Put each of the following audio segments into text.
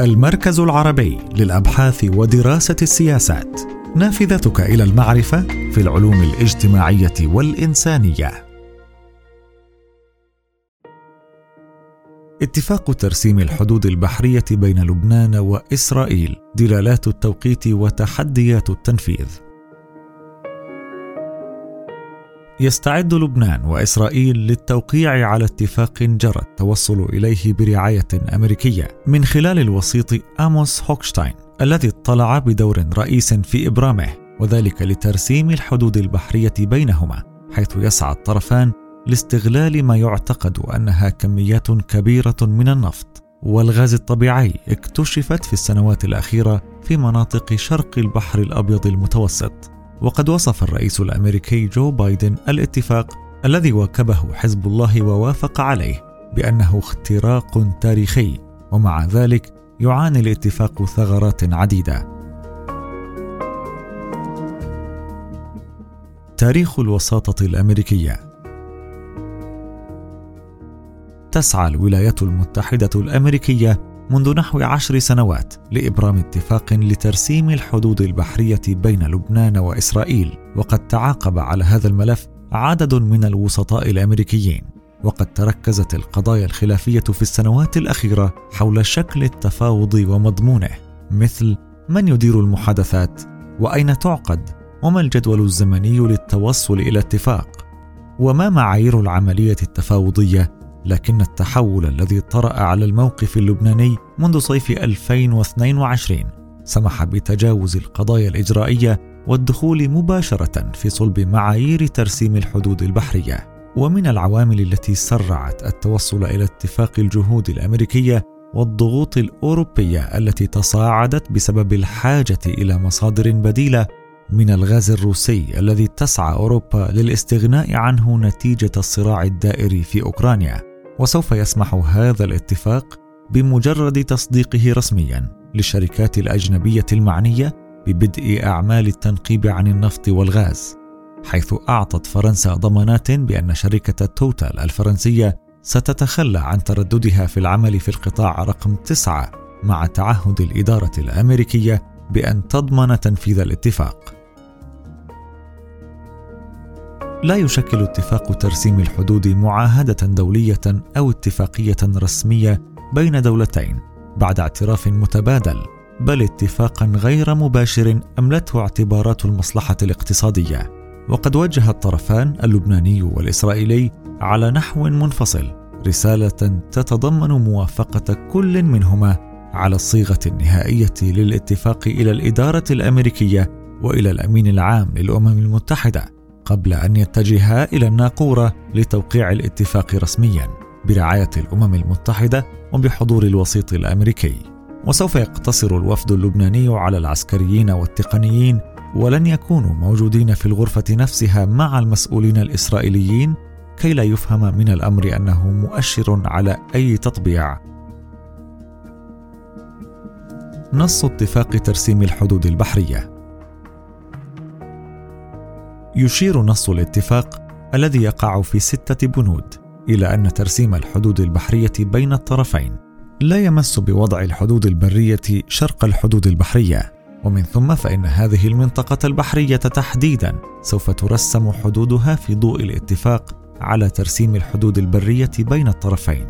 المركز العربي للأبحاث ودراسة السياسات. نافذتك إلى المعرفة في العلوم الاجتماعية والإنسانية. اتفاق ترسيم الحدود البحرية بين لبنان وإسرائيل دلالات التوقيت وتحديات التنفيذ. يستعد لبنان وإسرائيل للتوقيع على اتفاق جرى التوصل إليه برعاية أمريكية من خلال الوسيط آموس هوكشتاين الذي اضطلع بدور رئيس في إبرامه وذلك لترسيم الحدود البحرية بينهما حيث يسعى الطرفان لاستغلال ما يعتقد أنها كميات كبيرة من النفط. والغاز الطبيعي اكتشفت في السنوات الأخيرة في مناطق شرق البحر الأبيض المتوسط. وقد وصف الرئيس الأمريكي جو بايدن الاتفاق الذي واكبه حزب الله ووافق عليه بأنه اختراق تاريخي ومع ذلك يعاني الاتفاق ثغرات عديدة. تاريخ الوساطة الأمريكية. تسعى الولايات المتحدة الأمريكية منذ نحو عشر سنوات لإبرام اتفاق لترسيم الحدود البحرية بين لبنان وإسرائيل وقد تعاقب على هذا الملف عدد من الوسطاء الأمريكيين وقد تركزت القضايا الخلافية في السنوات الأخيرة حول شكل التفاوض ومضمونه مثل من يدير المحادثات وأين تعقد وما الجدول الزمني للتوصل إلى اتفاق وما معايير العملية التفاوضية لكن التحول الذي طرأ على الموقف اللبناني منذ صيف 2022 سمح بتجاوز القضايا الإجرائية والدخول مباشرة في صلب معايير ترسيم الحدود البحرية. ومن العوامل التي سرعت التوصل إلى اتفاق الجهود الأمريكية والضغوط الأوروبية التي تصاعدت بسبب الحاجة إلى مصادر بديلة من الغاز الروسي الذي تسعى أوروبا للاستغناء عنه نتيجة الصراع الدائري في أوكرانيا. وسوف يسمح هذا الاتفاق بمجرد تصديقه رسميا للشركات الأجنبية المعنية ببدء أعمال التنقيب عن النفط والغاز حيث أعطت فرنسا ضمانات بأن شركة توتال الفرنسية ستتخلى عن ترددها في العمل في القطاع رقم تسعة مع تعهد الإدارة الأمريكية بأن تضمن تنفيذ الاتفاق. لا يشكل اتفاق ترسيم الحدود معاهدة دولية أو اتفاقية رسمية بين دولتين بعد اعتراف متبادل بل اتفاقا غير مباشر أملته اعتبارات المصلحة الاقتصادية. وقد وجه الطرفان اللبناني والإسرائيلي على نحو منفصل رسالة تتضمن موافقة كل منهما على الصيغة النهائية للاتفاق إلى الإدارة الأمريكية وإلى الأمين العام للأمم المتحدة. قبل أن يتجها إلى الناقورة لتوقيع الاتفاق رسميا برعاية الأمم المتحدة وبحضور الوسيط الأمريكي. وسوف يقتصر الوفد اللبناني على العسكريين والتقنيين ولن يكونوا موجودين في الغرفة نفسها مع المسؤولين الإسرائيليين كي لا يفهم من الأمر أنه مؤشر على أي تطبيع. نص اتفاق ترسيم الحدود البحرية. يشير نص الاتفاق الذي يقع في ستة بنود إلى أن ترسيم الحدود البحرية بين الطرفين. لا يمس بوضع الحدود البرية شرق الحدود البحرية ومن ثم فإن هذه المنطقة البحرية تحديدا سوف ترسم حدودها في ضوء الاتفاق على ترسيم الحدود البرية بين الطرفين.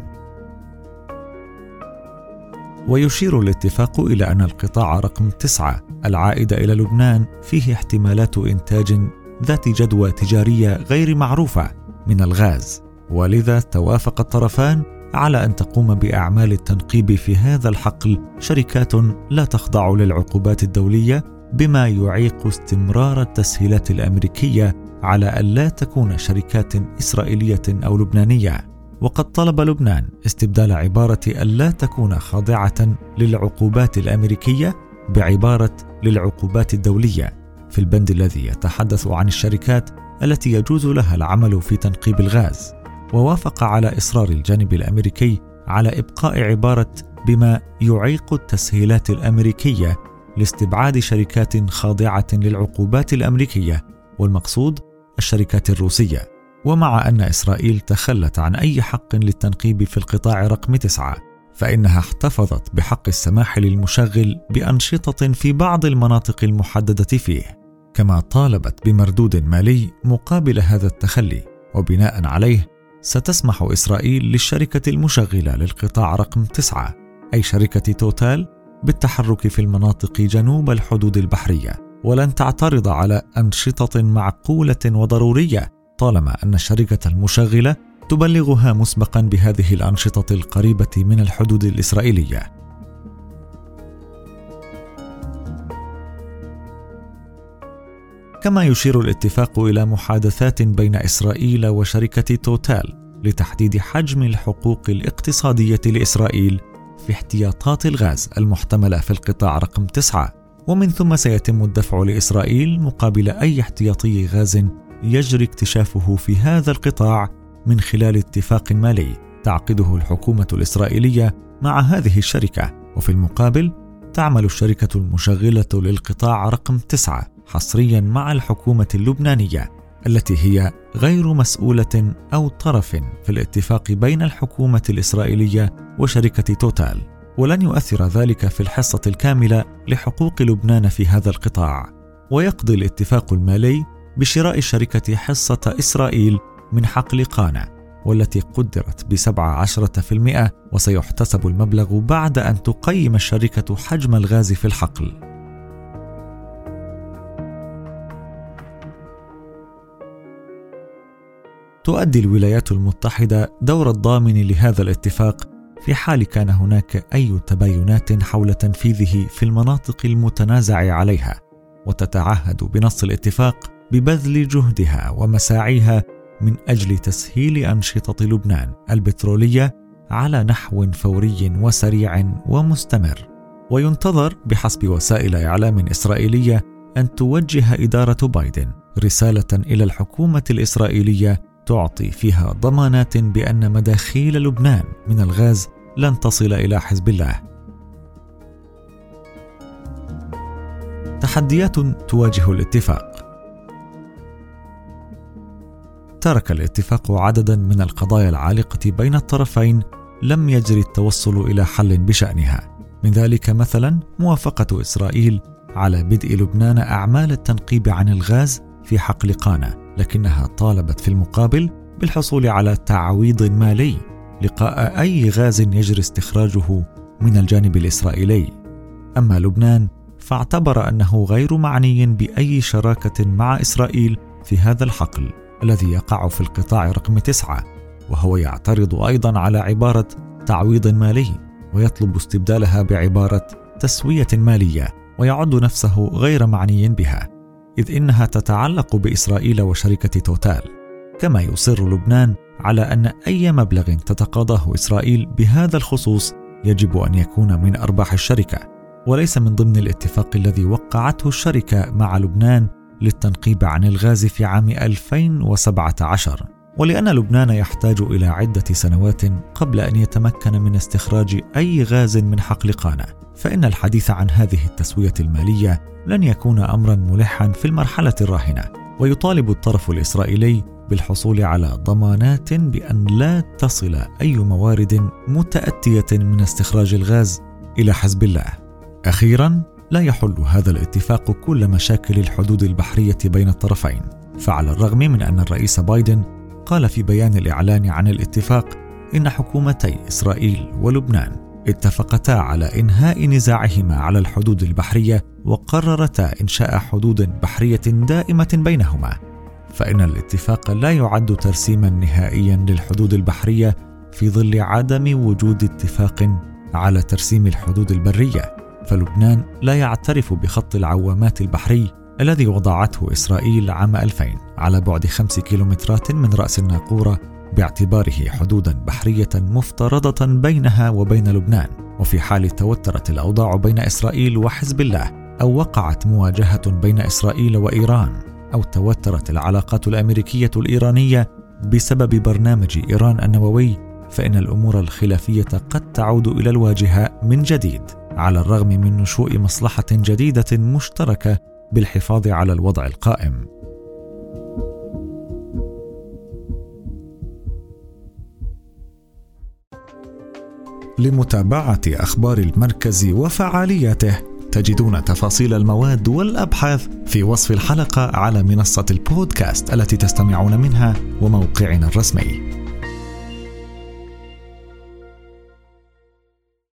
ويشير الاتفاق إلى أن القطاع رقم تسعة العائد إلى لبنان فيه احتمالات إنتاج ذات جدوى تجارية غير معروفة من الغاز. ولذا توافق الطرفان على أن تقوم بأعمال التنقيب في هذا الحقل شركات لا تخضع للعقوبات الدولية بما يعيق استمرار التسهيلات الأمريكية على أن لا تكون شركات إسرائيلية أو لبنانية. وقد طلب لبنان استبدال عبارة الا تكون خاضعة للعقوبات الأمريكية بعبارة للعقوبات الدولية. في البند الذي يتحدث عن الشركات التي يجوز لها العمل في تنقيب الغاز ووافق على إصرار الجانب الأمريكي على إبقاء عبارة بما يعيق التسهيلات الأمريكية لاستبعاد شركات خاضعة للعقوبات الأمريكية والمقصود الشركات الروسية. ومع أن إسرائيل تخلت عن أي حق للتنقيب في القطاع رقم تسعة فإنها احتفظت بحق السماح للمشغل بأنشطة في بعض المناطق المحددة فيه، كما طالبت بمردود مالي مقابل هذا التخلي، وبناء عليه ستسمح إسرائيل للشركة المشغلة للقطاع رقم تسعة أي شركة توتال بالتحرك في المناطق جنوب الحدود البحرية ولن تعترض على أنشطة معقولة وضرورية طالما أن الشركة المشغلة تبلغها مسبقا بهذه الأنشطة القريبة من الحدود الإسرائيلية. كما يشير الاتفاق إلى محادثات بين إسرائيل وشركة توتال لتحديد حجم الحقوق الاقتصادية لإسرائيل في احتياطات الغاز المحتملة في القطاع رقم تسعة. ومن ثم سيتم الدفع لإسرائيل مقابل أي احتياطي غاز يجري اكتشافه في هذا القطاع من خلال اتفاق مالي تعقده الحكومة الإسرائيلية مع هذه الشركة. وفي المقابل تعمل الشركة المشغلة للقطاع رقم تسعة. حصريا مع الحكومة اللبنانية التي هي غير مسؤولة أو طرف في الاتفاق بين الحكومة الإسرائيلية وشركة توتال. ولن يؤثر ذلك في الحصة الكاملة لحقوق لبنان في هذا القطاع. ويقضي الاتفاق المالي بشراء الشركة حصة إسرائيل من حقل قانا والتي قدرت في المئة وسيحتسب المبلغ بعد أن تقيم الشركة حجم الغاز في الحقل. تؤدي الولايات المتحدة دور الضامن لهذا الاتفاق في حال كان هناك أي تباينات حول تنفيذه في المناطق المتنازع عليها وتتعهد بنص الاتفاق ببذل جهدها ومساعيها من أجل تسهيل أنشطة لبنان البترولية على نحو فوري وسريع ومستمر. وينتظر بحسب وسائل إعلام إسرائيلية أن توجه إدارة بايدن رسالة إلى الحكومة الإسرائيلية تعطي فيها ضمانات بأن مداخيل لبنان من الغاز لن تصل إلى حزب الله. تحديات تواجه الاتفاق. ترك الاتفاق عددا من القضايا العالقة بين الطرفين لم يجري التوصل إلى حل بشأنها. من ذلك مثلا موافقة إسرائيل على بدء لبنان أعمال التنقيب عن الغاز في حقل قانا. لكنها طالبت في المقابل بالحصول على تعويض مالي لقاء أي غاز يجري استخراجه من الجانب الإسرائيلي. أما لبنان فاعتبر أنه غير معني بأي شراكة مع إسرائيل في هذا الحقل الذي يقع في القطاع رقم تسعة وهو يعترض أيضا على عبارة تعويض مالي ويطلب استبدالها بعبارة تسوية مالية ويعد نفسه غير معني بها. إذ إنها تتعلق بإسرائيل وشركة توتال كما يصر لبنان على أن أي مبلغ تتقاضاه إسرائيل بهذا الخصوص يجب أن يكون من أرباح الشركة وليس من ضمن الاتفاق الذي وقعته الشركة مع لبنان للتنقيب عن الغاز في عام 2017 ولأن لبنان يحتاج إلى عدة سنوات قبل أن يتمكن من استخراج أي غاز من حقل قانا. فإن الحديث عن هذه التسوية المالية لن يكون أمرا ملحا في المرحلة الراهنة ويطالب الطرف الإسرائيلي بالحصول على ضمانات بأن لا تصل أي موارد متأتية من استخراج الغاز إلى حزب الله. أخيرا لا يحل هذا الاتفاق كل مشاكل الحدود البحرية بين الطرفين فعلى الرغم من أن الرئيس بايدن قال في بيان الإعلان عن الاتفاق إن حكومتي إسرائيل ولبنان اتفقتا على إنهاء نزاعهما على الحدود البحرية وقررتا إنشاء حدود بحرية دائمة بينهما. فإن الاتفاق لا يعد ترسيما نهائيا للحدود البحرية في ظل عدم وجود اتفاق على ترسيم الحدود البرية. فلبنان لا يعترف بخط العوامات البحري الذي وضعته إسرائيل عام 2000 على بعد خمس كيلومترات من رأس الناقورة باعتباره حدودا بحرية مفترضة بينها وبين لبنان وفي حال توترت الأوضاع بين إسرائيل وحزب الله أو وقعت مواجهة بين إسرائيل وإيران أو توترت العلاقات الأمريكية الإيرانية بسبب برنامج إيران النووي فإن الأمور الخلافية قد تعود إلى الواجهة من جديد على الرغم من نشوء مصلحة جديدة مشتركة بالحفاظ على الوضع القائم. لمتابعة أخبار المركز وفعالياته. تجدون تفاصيل المواد والأبحاث في وصف الحلقة على منصة البودكاست التي تستمعون منها وموقعنا الرسمي.